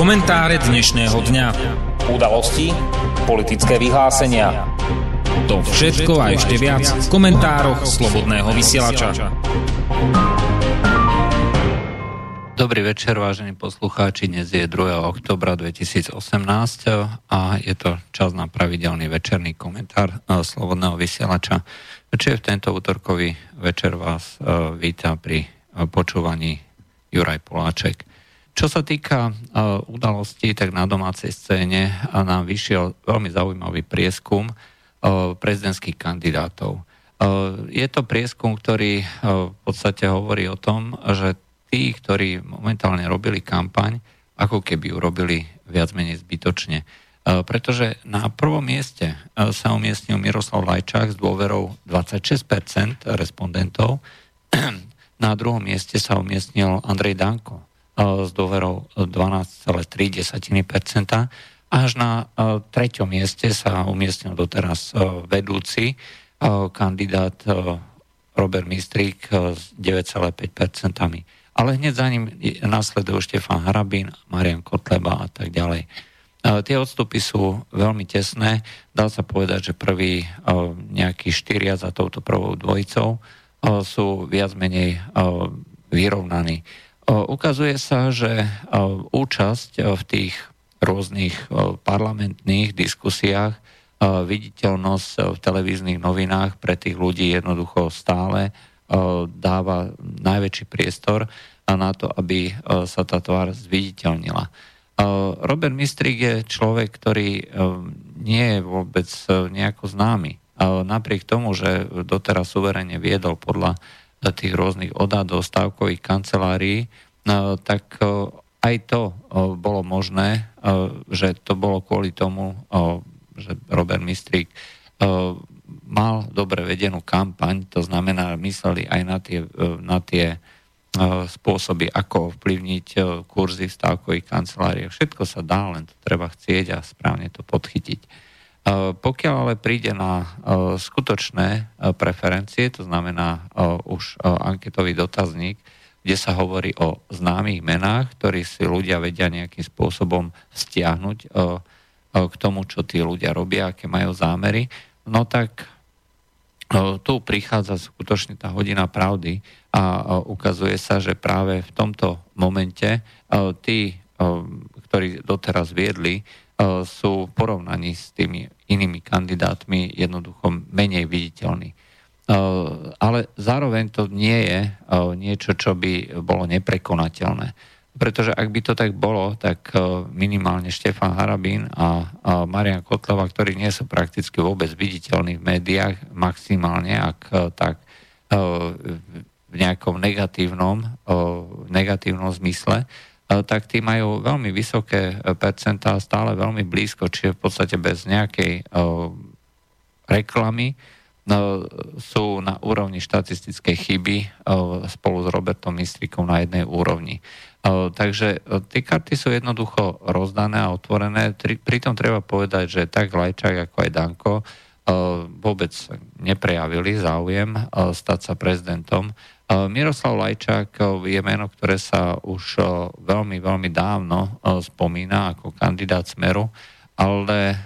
Komentáre dnešného dňa. Udalosti, politické vyhlásenia. To všetko a ešte viac v komentároch Slobodného vysielača. Dobrý večer, vážení poslucháči. Dnes je 2. oktobra 2018 a je to čas na pravidelný večerný komentár eh, Slobodného vysielača. Čiže v tento útorkový večer vás eh, víta pri eh, počúvaní Juraj Poláček. Čo sa týka uh, udalostí, tak na domácej scéne nám vyšiel veľmi zaujímavý prieskum uh, prezidentských kandidátov. Uh, je to prieskum, ktorý v podstate hovorí o tom, že tí, ktorí momentálne robili kampaň, ako keby ju robili viac menej zbytočne. Pretože na prvom mieste sa umiestnil Miroslav Lajčák s dôverou 26% respondentov, na druhom mieste sa umiestnil Andrej Danko s dôverou 12,3 až na treťom mieste sa umiestnil doteraz vedúci kandidát Robert Mistrík s 9,5% Ale hneď za ním následujú Štefan Harabín, Marian Kotleba a tak ďalej. Tie odstupy sú veľmi tesné. Dá sa povedať, že prvý nejaký štyria za touto prvou dvojicou sú viac menej vyrovnaní. Ukazuje sa, že účasť v tých rôznych parlamentných diskusiách, viditeľnosť v televíznych novinách pre tých ľudí jednoducho stále dáva najväčší priestor na to, aby sa tá tvár zviditeľnila. Robert Mistrik je človek, ktorý nie je vôbec nejako známy. Napriek tomu, že doteraz suverene viedol podľa tých rôznych odhadov stavkových kancelárií, no, tak aj to bolo možné, že to bolo kvôli tomu, že Robert Mistrík mal dobre vedenú kampaň, to znamená, mysleli aj na tie, na tie spôsoby, ako ovplyvniť kurzy v stávkových kanceláriách. Všetko sa dá, len to treba chcieť a správne to podchytiť. Pokiaľ ale príde na skutočné preferencie, to znamená už anketový dotazník, kde sa hovorí o známych menách, ktorí si ľudia vedia nejakým spôsobom stiahnuť k tomu, čo tí ľudia robia, aké majú zámery, no tak tu prichádza skutočne tá hodina pravdy a ukazuje sa, že práve v tomto momente tí, ktorí doteraz viedli, E, sú v porovnaní s tými inými kandidátmi jednoducho menej viditeľní. E, ale zároveň to nie je e, niečo, čo by bolo neprekonateľné. Pretože ak by to tak bolo, tak minimálne Štefan Harabín a Marian Kotlova, ktorí nie sú prakticky vôbec viditeľní v médiách, maximálne, ak tak v nejakom negatívnom, negatívnom zmysle, tak tí majú veľmi vysoké e, percentá, stále veľmi blízko, čiže v podstate bez nejakej reklamy no, sú na úrovni štatistickej chyby spolu s Robertom Mistrikom na jednej úrovni. Takže tie karty sú jednoducho rozdané a otvorené. Pritom treba povedať, že tak Lajčák ako aj Danko vôbec neprejavili záujem stať sa prezidentom Miroslav Lajčák je meno, ktoré sa už veľmi, veľmi dávno spomína ako kandidát Smeru, ale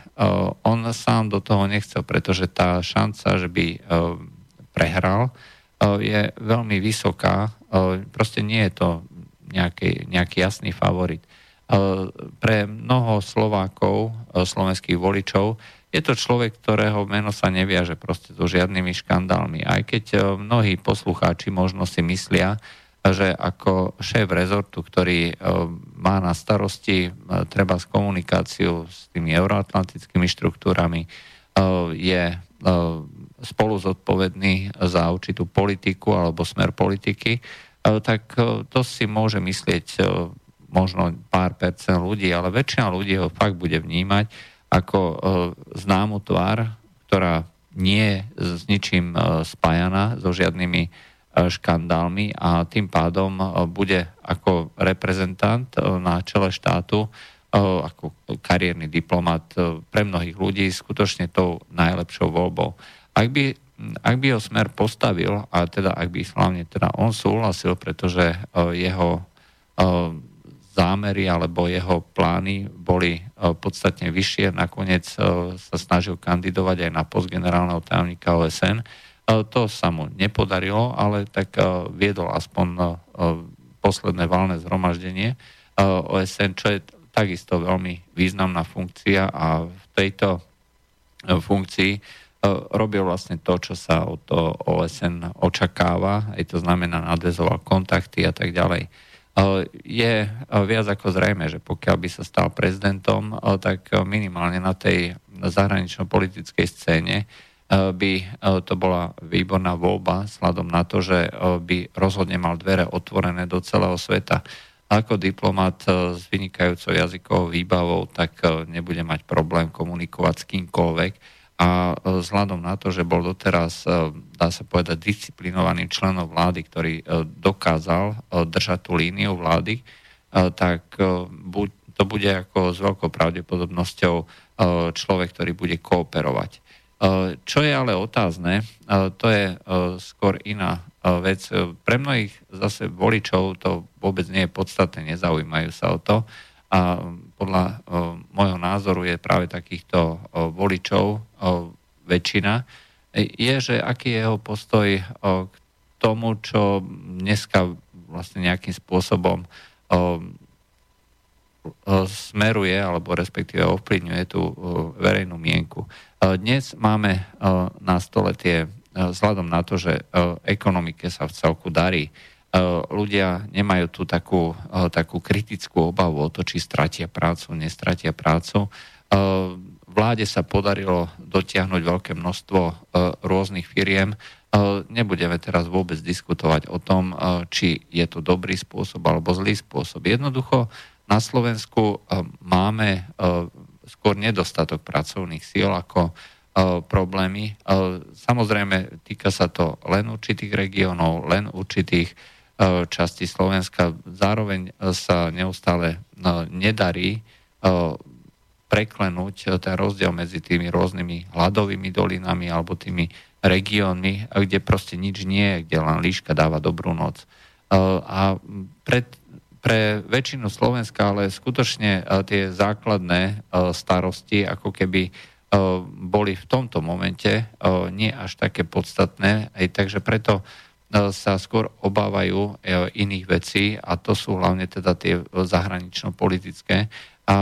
on sám do toho nechcel, pretože tá šanca, že by prehral, je veľmi vysoká. Proste nie je to nejaký, nejaký jasný favorit. Pre mnoho Slovákov, slovenských voličov, je to človek, ktorého meno sa neviaže proste so žiadnymi škandálmi. Aj keď e, mnohí poslucháči možno si myslia, že ako šéf rezortu, ktorý e, má na starosti e, treba s komunikáciu s tými euroatlantickými štruktúrami, je spolu zodpovedný za určitú politiku alebo smer politiky, tak to si môže myslieť možno pár percent ľudí, ale väčšina ľudí ho fakt bude vnímať ako e, známu tvár, ktorá nie je s ničím e, spájana, so žiadnymi e, škandálmi a tým pádom bude ako reprezentant na čele štátu, ako kariérny diplomat pre mnohých ľudí skutočne tou najlepšou voľbou. Ak by, ak by ho smer postavil, a teda ak by hlavne teda on súhlasil, pretože jeho zámery alebo jeho plány boli podstatne vyššie. Nakoniec sa snažil kandidovať aj na post generálneho tajomníka OSN. To sa mu nepodarilo, ale tak viedol aspoň posledné valné zhromaždenie OSN, čo je takisto veľmi významná funkcia a v tejto funkcii robil vlastne to, čo sa od OSN očakáva, aj to znamená nadvezoval kontakty a tak ďalej. Je viac ako zrejme, že pokiaľ by sa stal prezidentom, tak minimálne na tej zahranično-politickej scéne by to bola výborná voľba sladom na to, že by rozhodne mal dvere otvorené do celého sveta. Ako diplomat s vynikajúcou jazykovou výbavou, tak nebude mať problém komunikovať s kýmkoľvek a vzhľadom na to, že bol doteraz, dá sa povedať, disciplinovaným členom vlády, ktorý dokázal držať tú líniu vlády, tak to bude ako s veľkou pravdepodobnosťou človek, ktorý bude kooperovať. Čo je ale otázne, to je skôr iná vec. Pre mnohých zase voličov to vôbec nie je podstatné, nezaujímajú sa o to. A podľa môjho názoru je práve takýchto voličov väčšina, je, že aký je jeho postoj k tomu, čo dneska vlastne nejakým spôsobom smeruje alebo respektíve ovplyvňuje tú verejnú mienku. Dnes máme na stole tie, vzhľadom na to, že ekonomike sa v celku darí, ľudia nemajú tu takú, takú kritickú obavu o to, či stratia prácu, nestratia prácu. Vláde sa podarilo dotiahnuť veľké množstvo rôznych firiem. Nebudeme teraz vôbec diskutovať o tom, či je to dobrý spôsob alebo zlý spôsob. Jednoducho na Slovensku máme skôr nedostatok pracovných síl ako e, problémy. E, samozrejme, týka sa to len určitých regiónov, len určitých e, častí Slovenska. Zároveň sa neustále nedarí preklenúť ten rozdiel medzi tými rôznymi hladovými dolinami alebo tými regiónmi, kde proste nič nie je, kde len líška dáva dobrú noc. A pred pre väčšinu Slovenska, ale skutočne e, tie základné e, starosti ako keby e, boli v tomto momente nie až také podstatné, aj takže preto sa skôr obávajú iných vecí a to sú hlavne teda tie zahranično-politické. A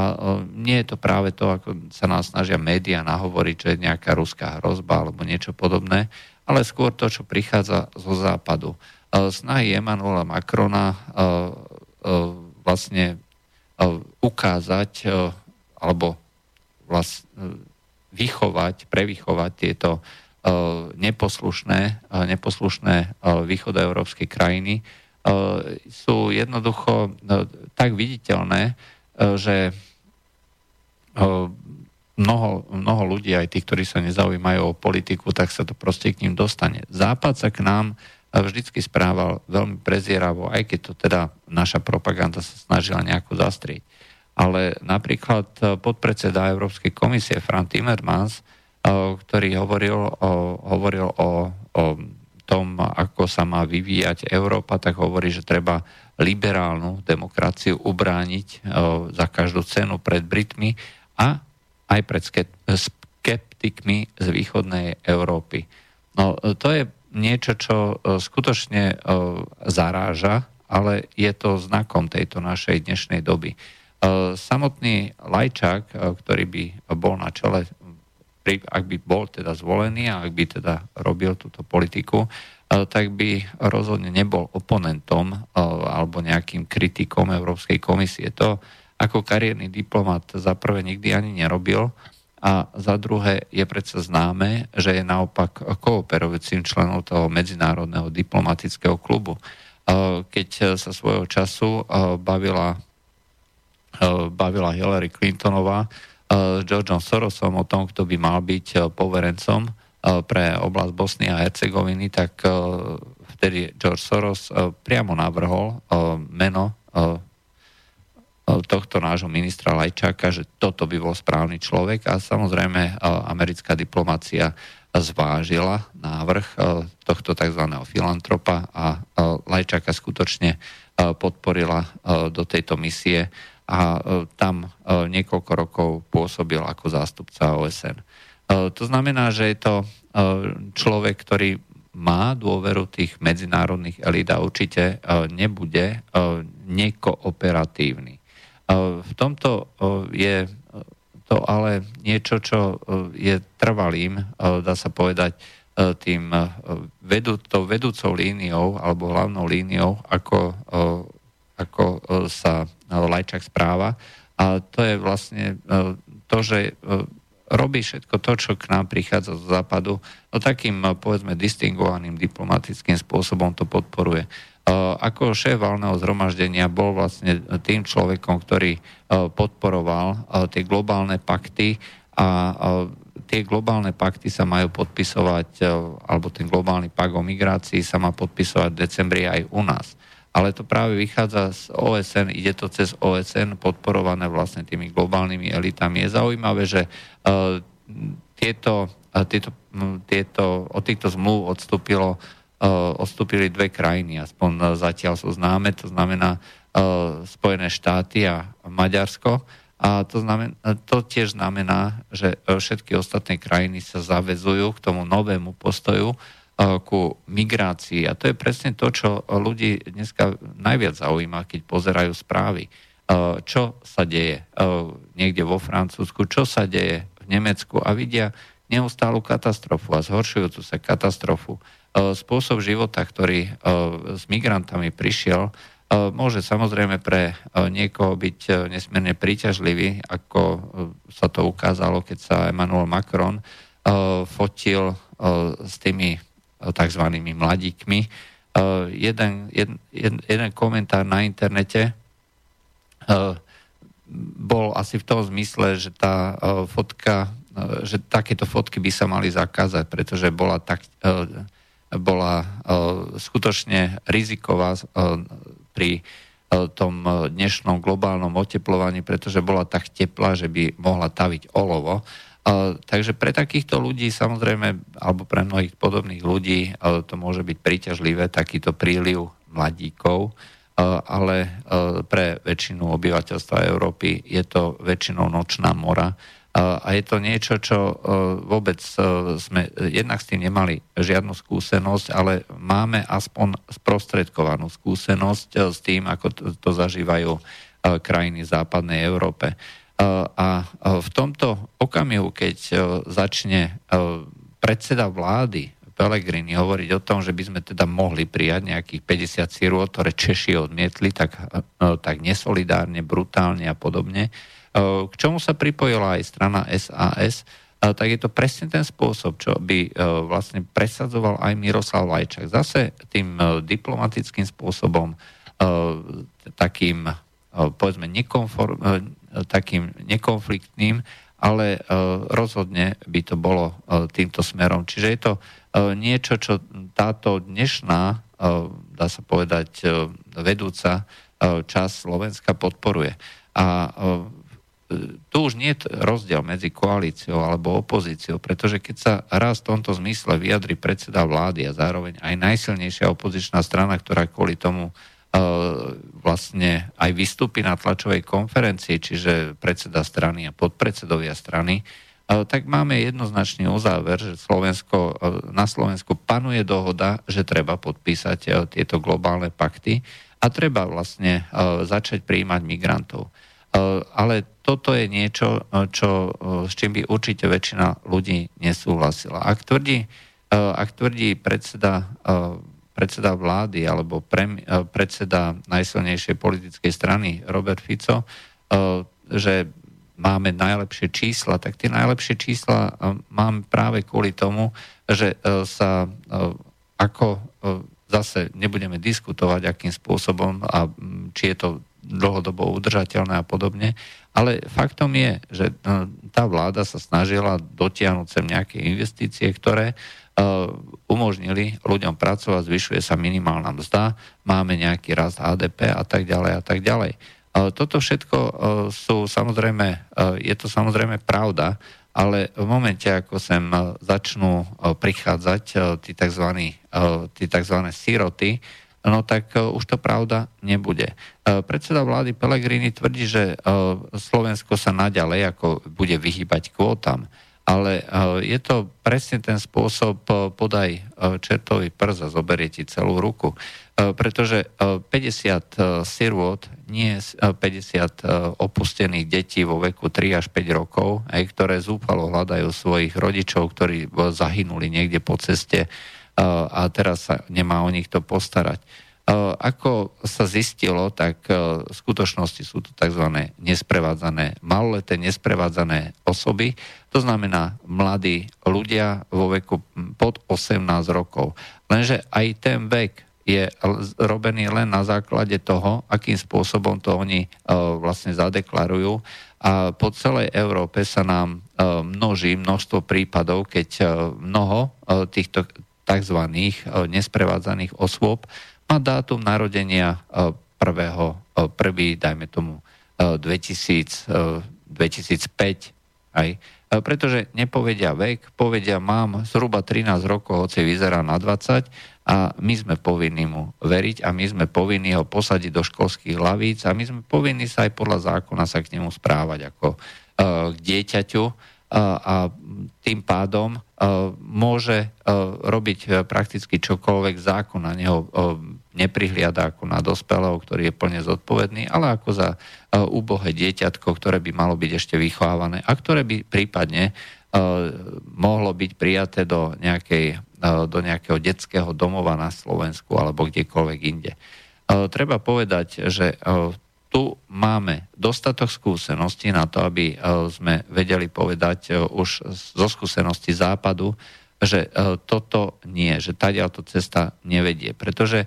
nie je to práve to, ako sa nás snažia médiá nahovoriť, že je nejaká ruská hrozba alebo niečo podobné, ale skôr to, čo prichádza zo západu. Snahy Emanuela Macrona E, vlastne e, ukázať e, alebo vlastne vychovať, prevychovať tieto neposlušné, neposlušné východoeurópske krajiny sú jednoducho tak viditeľné, že mnoho, mnoho ľudí, aj tí, ktorí sa nezaujímajú o politiku, tak sa to proste k ním dostane. Západ sa k nám vždycky správal veľmi prezieravo, aj keď to teda naša propaganda sa snažila nejako zastrieť. Ale napríklad podpredseda Európskej komisie Frank Timmermans, ktorý hovoril o, hovoril o, o tom, ako sa má vyvíjať Európa, tak hovorí, že treba liberálnu demokraciu ubrániť za každú cenu pred Britmi a aj pred skeptikmi z východnej Európy. No to je niečo, čo skutočne zaráža, ale je to znakom tejto našej dnešnej doby. Samotný Lajčák, ktorý by bol na čele, ak by bol teda zvolený a ak by teda robil túto politiku, tak by rozhodne nebol oponentom alebo nejakým kritikom Európskej komisie. To ako kariérny diplomat za prvé nikdy ani nerobil a za druhé je predsa známe, že je naopak kooperujúcim členom toho medzinárodného diplomatického klubu. Keď sa svojho času bavila, bavila Hillary Clintonová Georgeom Sorosom o tom, kto by mal byť poverencom pre oblasť Bosny a Hercegoviny, tak vtedy George Soros priamo navrhol meno tohto nášho ministra Lajčáka, že toto by bol správny človek a samozrejme americká diplomácia zvážila návrh tohto tzv. filantropa a Lajčáka skutočne podporila do tejto misie a tam niekoľko rokov pôsobil ako zástupca OSN. To znamená, že je to človek, ktorý má dôveru tých medzinárodných elít a určite nebude nekooperatívny. V tomto je to ale niečo, čo je trvalým, dá sa povedať, E, tým e, vedú, tou vedúcou líniou alebo hlavnou líniou, ako, e, ako sa Lajčak správa. A to je vlastne to, že robí všetko to, čo k nám prichádza z západu, no takým, povedzme, distingovaným diplomatickým spôsobom to podporuje. Ako šéf valného zhromaždenia bol vlastne tým človekom, ktorý podporoval tie globálne pakty a tie globálne pakty sa majú podpisovať, e, alebo ten globálny pakt o migrácii sa má podpisovať v decembri aj u nás. Ale to práve vychádza z OSN, ide to cez OSN, podporované vlastne tými globálnymi elitami. Je zaujímavé, že uh, tieto, uh, tieto, uh, tieto, od týchto zmluv odstúpilo, uh, odstúpili dve krajiny, aspoň zatiaľ sú známe, to znamená Spojené štáty a Maďarsko. A to, znamen, to tiež znamená, že všetky ostatné krajiny sa zavezujú k tomu novému postoju ku migrácii. A to je presne to, čo ľudí dneska najviac zaujíma, keď pozerajú správy. E, čo sa deje niekde vo Francúzsku, čo sa deje v Nemecku a vidia neustálu katastrofu a zhoršujúcu sa katastrofu. Spôsob života, ktorý s migrantami prišiel, Môže samozrejme pre niekoho byť nesmierne príťažlivý, ako sa to ukázalo, keď sa Emmanuel Macron fotil s tými tzv. mladíkmi. Jeden, jeden, jeden komentár na internete bol asi v tom zmysle, že tá fotka, že takéto fotky by sa mali zakázať, pretože bola tak bola skutočne riziková pri e, tom e, dnešnom globálnom oteplovaní, pretože bola tak teplá, že by mohla taviť olovo. Takže pre takýchto ľudí samozrejme, alebo pre mnohých podobných ľudí to môže byť príťažlivé, takýto príliv mladíkov, ale pre väčšinu obyvateľstva Európy je to väčšinou nočná mora, a je to niečo, čo vôbec sme jednak s tým nemali žiadnu skúsenosť, ale máme aspoň sprostredkovanú skúsenosť s tým, ako to zažívajú krajiny západnej Európe. A v tomto okamihu, keď začne predseda vlády Pelegrini hovoriť o tom, že by sme teda mohli prijať nejakých 50 sírov, ktoré Češi odmietli tak, tak nesolidárne, brutálne a podobne, k čomu sa pripojila aj strana SAS, tak je to presne ten spôsob, čo by vlastne presadzoval aj Miroslav Lajčák. Zase tým diplomatickým spôsobom, takým, povedzme, nekonform, takým nekonfliktným, ale rozhodne by to bolo týmto smerom. Čiže je to niečo, čo táto dnešná, dá sa povedať, vedúca časť Slovenska podporuje. A tu už nie je rozdiel medzi koalíciou alebo opozíciou, pretože keď sa raz v tomto zmysle vyjadri predseda vlády a zároveň aj najsilnejšia opozičná strana, ktorá kvôli tomu uh, vlastne aj vystúpi na tlačovej konferencii, čiže predseda strany a podpredsedovia strany, uh, tak máme jednoznačný uzáver, že Slovensko, uh, na Slovensku panuje dohoda, že treba podpísať tieto globálne pakty a treba vlastne začať prijímať migrantov. Ale toto je niečo, e, čo, e, s čím by určite väčšina ľudí nesúhlasila. Ak tvrdí, e, ak tvrdí predseda, predseda vlády alebo pre, predseda najsilnejšej politickej strany Robert Fico, že máme najlepšie čísla, tak tie najlepšie čísla mám práve kvôli tomu, že sa ako zase nebudeme diskutovať, akým spôsobom a či je to dlhodobo udržateľné a podobne, ale faktom je, že tá vláda sa snažila dotiahnuť sem nejaké investície, ktoré e, umožnili ľuďom pracovať, zvyšuje sa minimálna mzda, máme nejaký rast HDP a tak ďalej a tak ďalej. E, toto všetko sú samozrejme, je to samozrejme pravda, ale v momente, ako sem začnú prichádzať tí tzv. Tí tzv. siroty, no tak už to pravda nebude. Predseda vlády Pelegrini tvrdí, že Slovensko sa naďalej ako bude vyhýbať kvótam, ale je to presne ten spôsob podaj čertový prst a zoberie ti celú ruku. Pretože 50 sirôt, nie 50 opustených detí vo veku 3 až 5 rokov, aj ktoré zúfalo hľadajú svojich rodičov, ktorí zahynuli niekde po ceste, a teraz sa nemá o nich to postarať. Ako sa zistilo, tak v skutočnosti sú to tzv. nesprevádzané, maloleté nesprevádzané osoby, to znamená mladí ľudia vo veku pod 18 rokov. Lenže aj ten vek je robený len na základe toho, akým spôsobom to oni vlastne zadeklarujú. A po celej Európe sa nám množí množstvo prípadov, keď mnoho týchto tzv. Nesprevádzaných osôb má dátum narodenia eh, prvého, eh, prvý, dajme tomu, 2000, 2005, aj, pretože nepovedia vek, povedia mám zhruba 13 rokov, hoci vyzerá na 20 a my sme povinní mu veriť a my sme povinní ho posadiť do školských hlavíc a my sme povinní sa aj podľa zákona sa k nemu správať ako k dieťaťu. A tým pádom môže robiť prakticky čokoľvek zákon na neho neprihliada ako na dospelého, ktorý je plne zodpovedný, ale ako za úbohé dieťatko, ktoré by malo byť ešte vychovávané a ktoré by prípadne mohlo byť prijaté do, nejakej, do nejakého detského domova na Slovensku alebo kdekoľvek inde. Treba povedať, že tu máme dostatok skúseností na to, aby e, sme vedeli povedať e, už zo skúsenosti západu, že e, toto nie, že tadiaľ to cesta nevedie. Pretože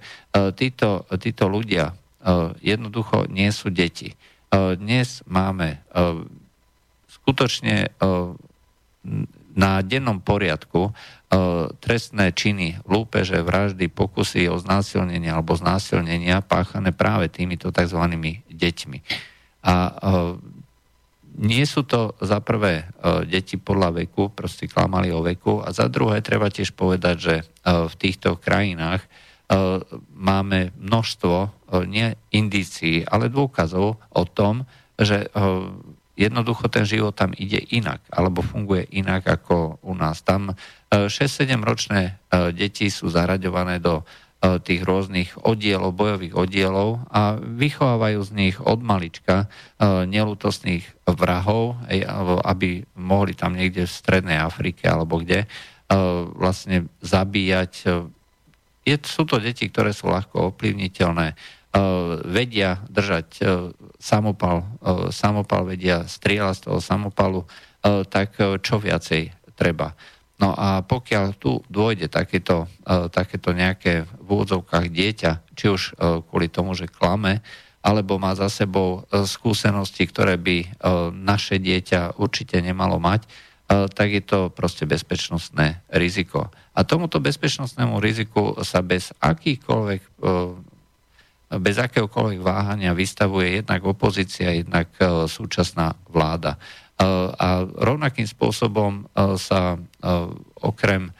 títo, títo ľudia jednoducho nie sú deti. Dnes máme skutočne na dennom poriadku trestné činy, lúpeže, vraždy, pokusy o znásilnenie alebo znásilnenia páchané práve týmito tzv. deťmi. A nie sú to za prvé deti podľa veku, proste klamali o veku a za druhé treba tiež povedať, že v týchto krajinách máme množstvo nie indícií, ale dôkazov o tom, že jednoducho ten život tam ide inak, alebo funguje inak ako u nás. Tam 6-7 e, ročné e, deti sú zaraďované do e, tých rôznych oddielov, bojových oddielov a vychovávajú z nich od malička nelutosných vrahov, aby mohli tam niekde v Strednej Afrike alebo kde vlastne zabíjať. Sú to deti, ktoré sú ľahko ovplyvniteľné vedia držať samopal, samopal vedia strieľať z toho samopalu, tak čo viacej treba. No a pokiaľ tu dôjde takéto, takéto nejaké v úvodzovkách dieťa, či už kvôli tomu, že klame, alebo má za sebou skúsenosti, ktoré by naše dieťa určite nemalo mať, tak je to proste bezpečnostné riziko. A tomuto bezpečnostnému riziku sa bez akýchkoľvek bez akéhokoľvek váhania vystavuje jednak opozícia, jednak e, súčasná vláda. E, a rovnakým spôsobom e, sa okrem,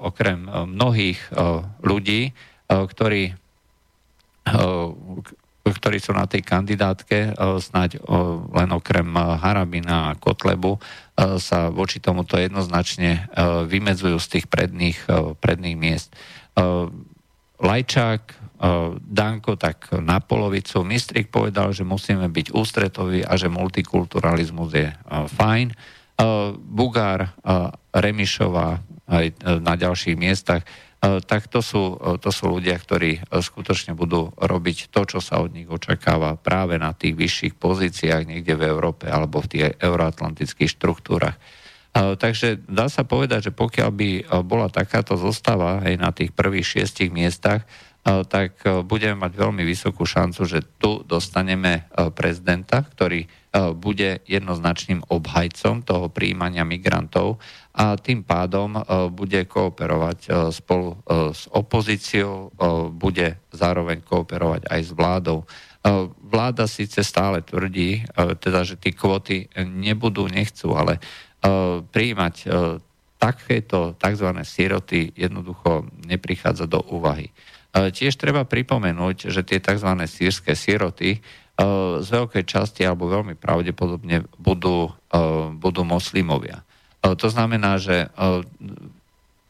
okrem mnohých ľudí, ktorí, ktorí sú na tej kandidátke, snáď len okrem Harabina a Kotlebu, sa voči tomuto jednoznačne vymedzujú z tých predných, predných miest. Lajčák, Danko tak na polovicu. Mistrik povedal, že musíme byť ústretoví a že multikulturalizmus je fajn. Bugár, Remišová aj na ďalších miestach, tak to sú, to sú ľudia, ktorí skutočne budú robiť to, čo sa od nich očakáva práve na tých vyšších pozíciách niekde v Európe alebo v tých euroatlantických štruktúrach. Takže dá sa povedať, že pokiaľ by bola takáto zostava aj na tých prvých šiestich miestach, tak e, budeme mať veľmi vysokú šancu, že tu dostaneme e, prezidenta, ktorý bude jednoznačným obhajcom toho príjmania migrantov a tým pádom bude kooperovať spolu s opozíciou, bude zároveň kooperovať aj s vládou. Vláda síce stále tvrdí, teda, že tie kvóty nebudú, nechcú, ale príjmať takéto tzv. siroty jednoducho neprichádza do úvahy. Tiež treba pripomenúť, že tie tzv. sírske siroty z veľkej časti alebo veľmi pravdepodobne budú, budú moslimovia. To znamená, že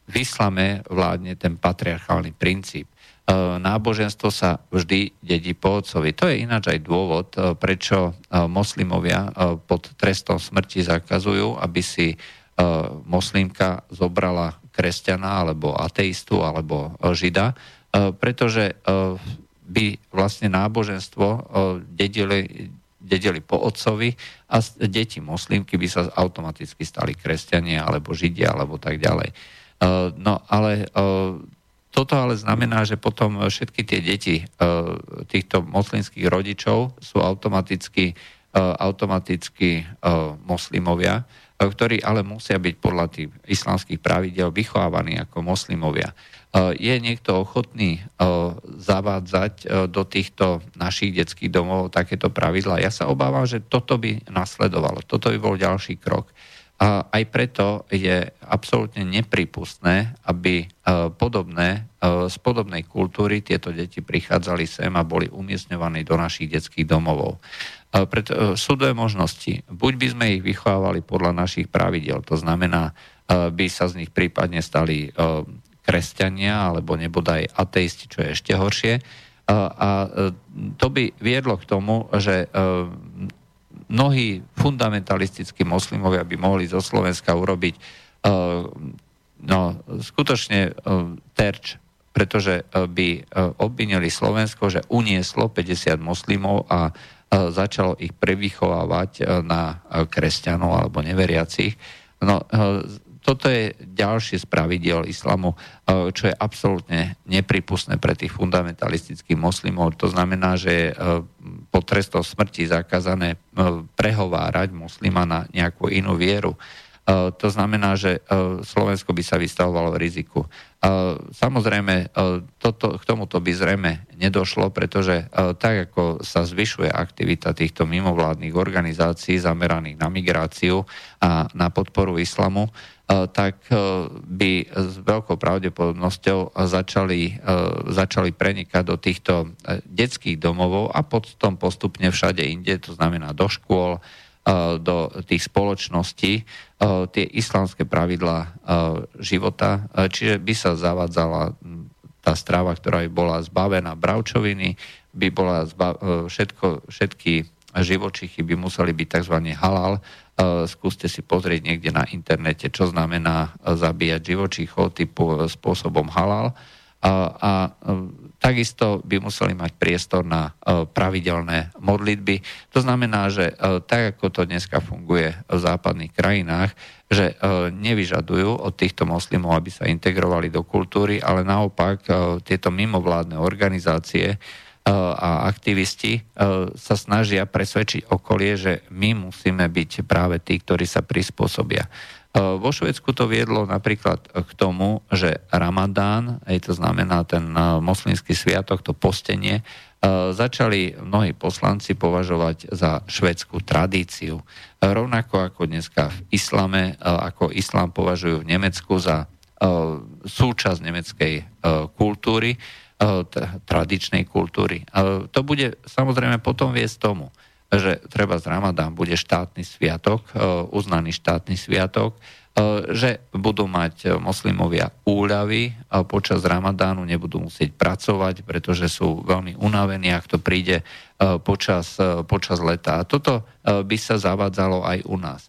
v islame vládne ten patriarchálny princíp. Náboženstvo sa vždy dedí po otcovi. To je ináč aj dôvod, prečo moslimovia pod trestom smrti zakazujú, aby si moslimka zobrala kresťana alebo ateistu alebo žida, pretože by vlastne náboženstvo dedili, dedili po otcovi a deti moslimky by sa automaticky stali kresťania alebo židia alebo tak ďalej. No ale toto ale znamená, že potom všetky tie deti týchto moslimských rodičov sú automaticky, automaticky moslimovia, ktorí ale musia byť podľa tých islamských pravidel vychovávaní ako moslimovia. Eh, je niekto ochotný eh, zavádzať eh, do týchto našich detských domov takéto pravidla? Ja sa obávam, že toto by nasledovalo. Toto by bol ďalší krok. A aj preto je absolútne nepripustné, aby podobné, z podobnej kultúry tieto deti prichádzali sem a boli umiestňovaní do našich detských domovov. Preto sú dve možnosti. Buď by sme ich vychovávali podľa našich pravidel, to znamená, by sa z nich prípadne stali kresťania alebo nebodaj ateisti, čo je ešte horšie. A to by viedlo k tomu, že e, mnohí fundamentalistickí moslimovia by mohli zo Slovenska urobiť e, no, skutočne e, terč, pretože by obvinili Slovensko, že unieslo 50 moslimov a začalo ich prevychovávať na kresťanov alebo neveriacich. No, toto je ďalšie z pravidel islamu, e, čo je absolútne nepripustné pre tých fundamentalistických moslimov. To znamená, že e, po trestom smrti zakázané e, prehovárať moslima na nejakú inú vieru. To znamená, že Slovensko by sa vystavovalo riziku. Samozrejme, toto, k tomuto by zrejme nedošlo, pretože tak ako sa zvyšuje aktivita týchto mimovládnych organizácií zameraných na migráciu a na podporu islamu, tak by s veľkou pravdepodobnosťou začali, začali prenikať do týchto detských domovov a potom postupne všade inde, to znamená do škôl, do tých spoločností tie islamské pravidlá života, čiže by sa zavádzala tá strava, ktorá by bola zbavená bravčoviny, by bola zba- všetko, všetky živočichy by museli byť tzv. halal. Skúste si pozrieť niekde na internete, čo znamená zabíjať živočíchov typu spôsobom halal. A, a Takisto by museli mať priestor na e, pravidelné modlitby. To znamená, že e, tak ako to dneska funguje v západných krajinách, že e, nevyžadujú od týchto moslimov, aby sa integrovali do kultúry, ale naopak tieto mimovládne organizácie a aktivisti sa snažia presvedčiť okolie, že my musíme byť práve tí, ktorí sa prispôsobia. Vo Švedsku to viedlo napríklad k tomu, že Ramadán, aj to znamená ten moslimský sviatok, to postenie, začali mnohí poslanci považovať za švedskú tradíciu. Rovnako ako dneska v islame, ako islám považujú v Nemecku za súčasť nemeckej kultúry, tradičnej kultúry. To bude samozrejme potom viesť tomu, že treba z Ramadán bude štátny sviatok, e, uznaný štátny sviatok, že budú mať moslimovia úľavy počas Ramadánu nebudú musieť pracovať, pretože sú veľmi unavení, ak to príde počas, počas leta. A toto by sa zavádzalo aj u nás.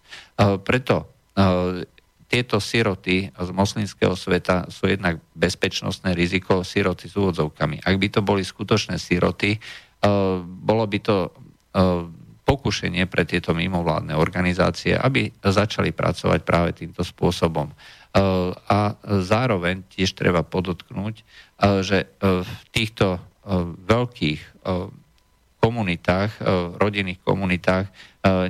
Preto tieto siroty z moslimského sveta sú jednak bezpečnostné riziko siroty s úvodzovkami. Ak by to boli skutočné siroty, bolo by to Eh, pokušenie pre tieto mimovládne organizácie, aby začali pracovať práve týmto spôsobom. Eh, a zároveň tiež treba podotknúť, že v týchto veľkých komunitách, rodinných komunitách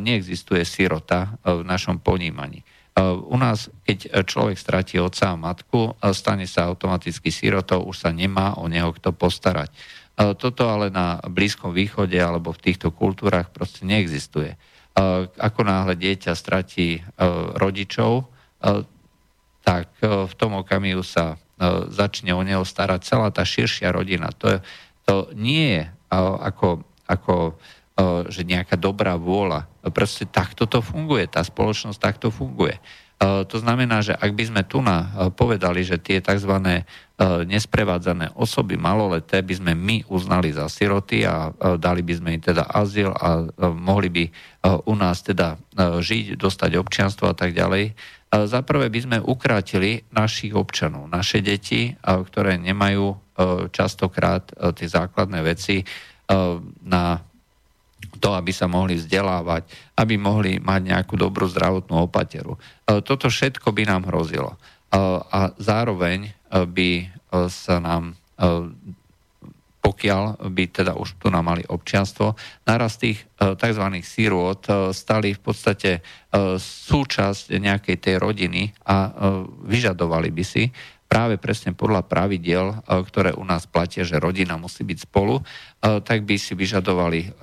neexistuje sirota v našom ponímaní. U nás, keď človek stratí otca a matku, stane sa automaticky sirotou, už sa nemá o neho kto postarať. Toto ale na Blízkom východe alebo v týchto kultúrach proste neexistuje. Ako náhle dieťa stratí rodičov, tak v tom okamihu sa začne o neho starať celá tá širšia rodina. To, to nie je ako, ako že nejaká dobrá vôľa. Proste takto to funguje, tá spoločnosť takto funguje. To znamená, že ak by sme tu na povedali, že tie tzv. nesprevádzané osoby maloleté by sme my uznali za siroty a dali by sme im teda azyl a mohli by u nás teda žiť, dostať občianstvo a tak ďalej, za prvé by sme ukrátili našich občanov, naše deti, ktoré nemajú častokrát tie základné veci na to, aby sa mohli vzdelávať, aby mohli mať nejakú dobrú zdravotnú opateru. Toto všetko by nám hrozilo. A zároveň by sa nám pokiaľ by teda už tu nám mali občianstvo, naraz tých e, tzv. sírôt e, stali v podstate e, súčasť nejakej tej rodiny a vyžadovali by si práve presne podľa pravidiel, ktoré u nás platia, že rodina musí byť spolu, tak by si vyžadovali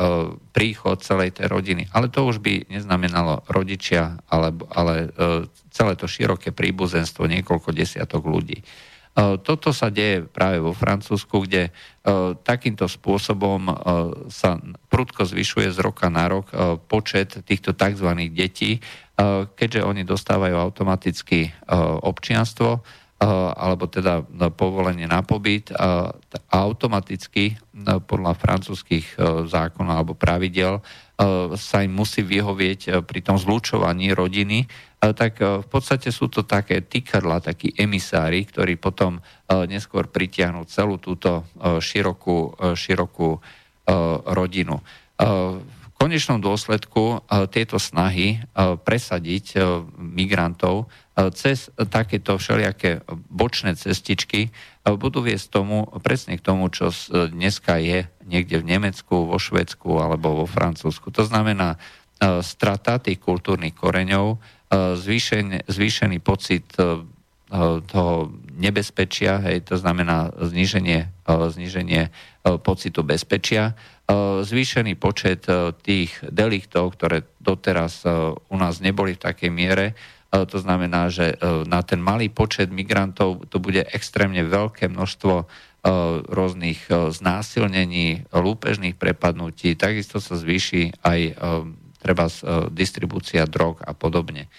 príchod celej tej rodiny. Ale to už by neznamenalo rodičia, ale, ale celé to široké príbuzenstvo, niekoľko desiatok ľudí. E, toto sa deje práve vo Francúzsku, kde e, takýmto spôsobom e, sa prudko zvyšuje z roka na rok počet týchto tzv. detí, keďže oni dostávajú automaticky občianstvo, alebo teda povolenie na pobyt a automaticky podľa francúzských zákonov alebo pravidel sa im musí vyhovieť pri tom zlučovaní rodiny tak e, v podstate sú to také týkadla, takí emisári, ktorí potom e, neskôr pritiahnu celú túto e, širokú, širokú rodinu. V konečnom dôsledku tieto snahy presadiť migrantov cez takéto všelijaké bočné cestičky budú viesť tomu, presne k tomu, čo dneska je niekde v Nemecku, vo Švedsku alebo vo Francúzsku. To znamená strata tých kultúrnych koreňov, zvýšený, zvýšený pocit e, toho nebezpečia, hej, to znamená zníženie, e, zníženie e, pocitu bezpečia, zvýšený počet tých deliktov, ktoré doteraz u nás neboli v takej miere, to znamená, že na ten malý počet migrantov to bude extrémne veľké množstvo rôznych znásilnení, lúpežných prepadnutí, takisto sa zvýši aj treba e, distribúcia drog a podobne. E,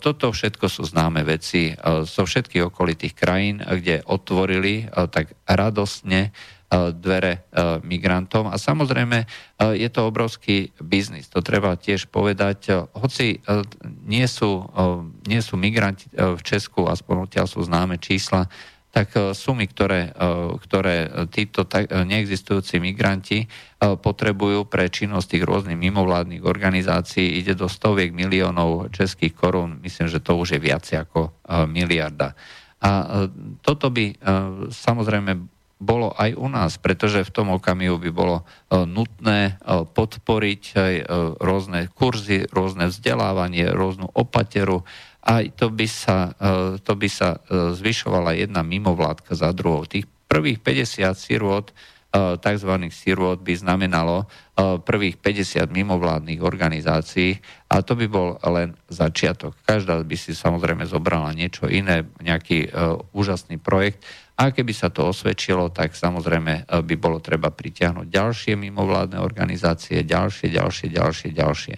toto všetko sú známe veci zo všetkých okolitých krajín, kde otvorili e, tak radosne dvere migrantom. A samozrejme je to obrovský biznis, to treba tiež povedať. Hoci nie sú, nie sú migranti v Česku, aspoň odtiaľ sú známe čísla, tak e, sumy, ktoré, e, ktoré títo neexistujúci migranti e, potrebujú pre činnosť tých rôznych mimovládnych organizácií, ide do stoviek miliónov českých korún, myslím, že to už je viac ako miliarda. A toto by samozrejme bolo aj u nás, pretože v tom okamihu by bolo nutné podporiť aj rôzne kurzy, rôzne vzdelávanie, rôznu opateru, a to by sa, e, to by sa e, zvyšovala jedna mimovládka za druhou. Tých prvých 50 sirôt, e, tzv. sirôt by znamenalo prvých 50 mimovládnych organizácií a to by bol len začiatok. Každá by si samozrejme zobrala niečo iné, nejaký úžasný projekt a keby sa to osvedčilo, tak samozrejme by bolo treba pritiahnuť ďalšie mimovládne organizácie, ďalšie, ďalšie, ďalšie, ďalšie.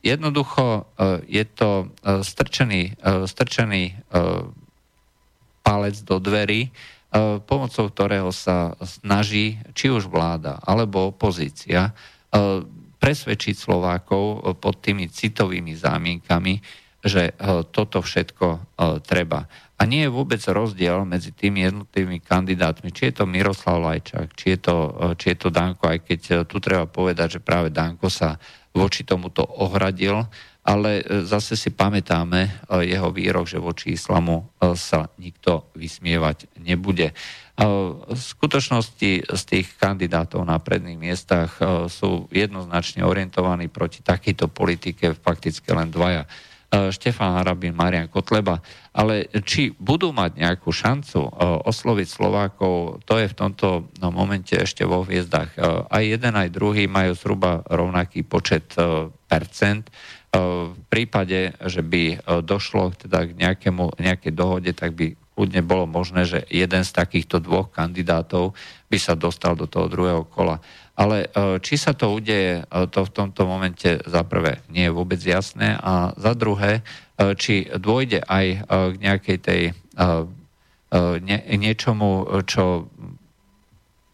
Jednoducho e, je to strčený, strčený palec do dverí, pomocou ktorého sa snaží či už vláda alebo opozícia presvedčiť Slovákov pod tými citovými zámienkami, že toto všetko treba. A nie je vôbec rozdiel medzi tými jednotlivými kandidátmi, či je to Miroslav Lajčák, či je to, či je to Danko, aj keď tu treba povedať, že práve Danko sa voči tomuto ohradil, ale e, zase si pamätáme e, jeho výrok, že voči islamu e, sa nikto vysmievať nebude. V skutočnosti z tých kandidátov na predných miestach sú jednoznačne orientovaní proti takejto politike fakticky len dvaja. Štefan Harabin, Marian Kotleba. Ale či budú mať nejakú šancu osloviť Slovákov, to je v tomto no, momente ešte vo hviezdach. Aj jeden, aj druhý majú zhruba rovnaký počet percent. V prípade, že by došlo teda k nejakému, nejakej dohode, tak by kľudne bolo možné, že jeden z takýchto dvoch kandidátov by sa dostal do toho druhého kola. Ale či sa to udeje, to v tomto momente za prvé nie je vôbec jasné a za druhé, či dôjde aj k nejakej tej nie, niečomu, čo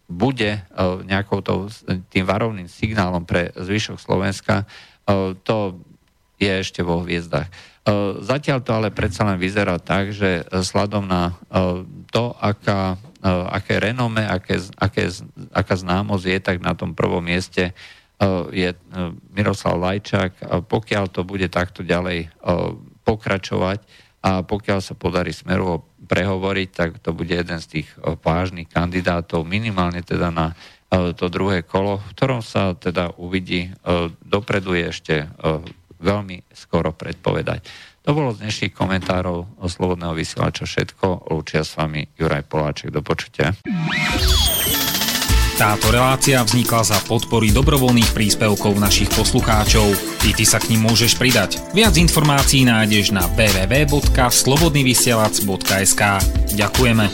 bude nejakou to, tým varovným signálom pre zvyšok Slovenska, to je ešte vo hviezdach. Zatiaľ to ale predsa len vyzerá tak, že sladom na to, aká, aké renome, aké, aké, aká známosť je, tak na tom prvom mieste je Miroslav Lajčák. Pokiaľ to bude takto ďalej pokračovať a pokiaľ sa podarí Smeru prehovoriť, tak to bude jeden z tých vážnych kandidátov, minimálne teda na to druhé kolo, v ktorom sa teda uvidí, dopredu je ešte veľmi skoro predpovedať. To bolo z dnešných komentárov o Slobodného vysielača všetko. Lúčia s vami Juraj Poláček. Do počutia. Táto relácia vznikla za podpory dobrovoľných príspevkov našich poslucháčov. Ty, ty sa k ním môžeš pridať. Viac informácií nájdeš na www.slobodnyvysielac.sk Ďakujeme.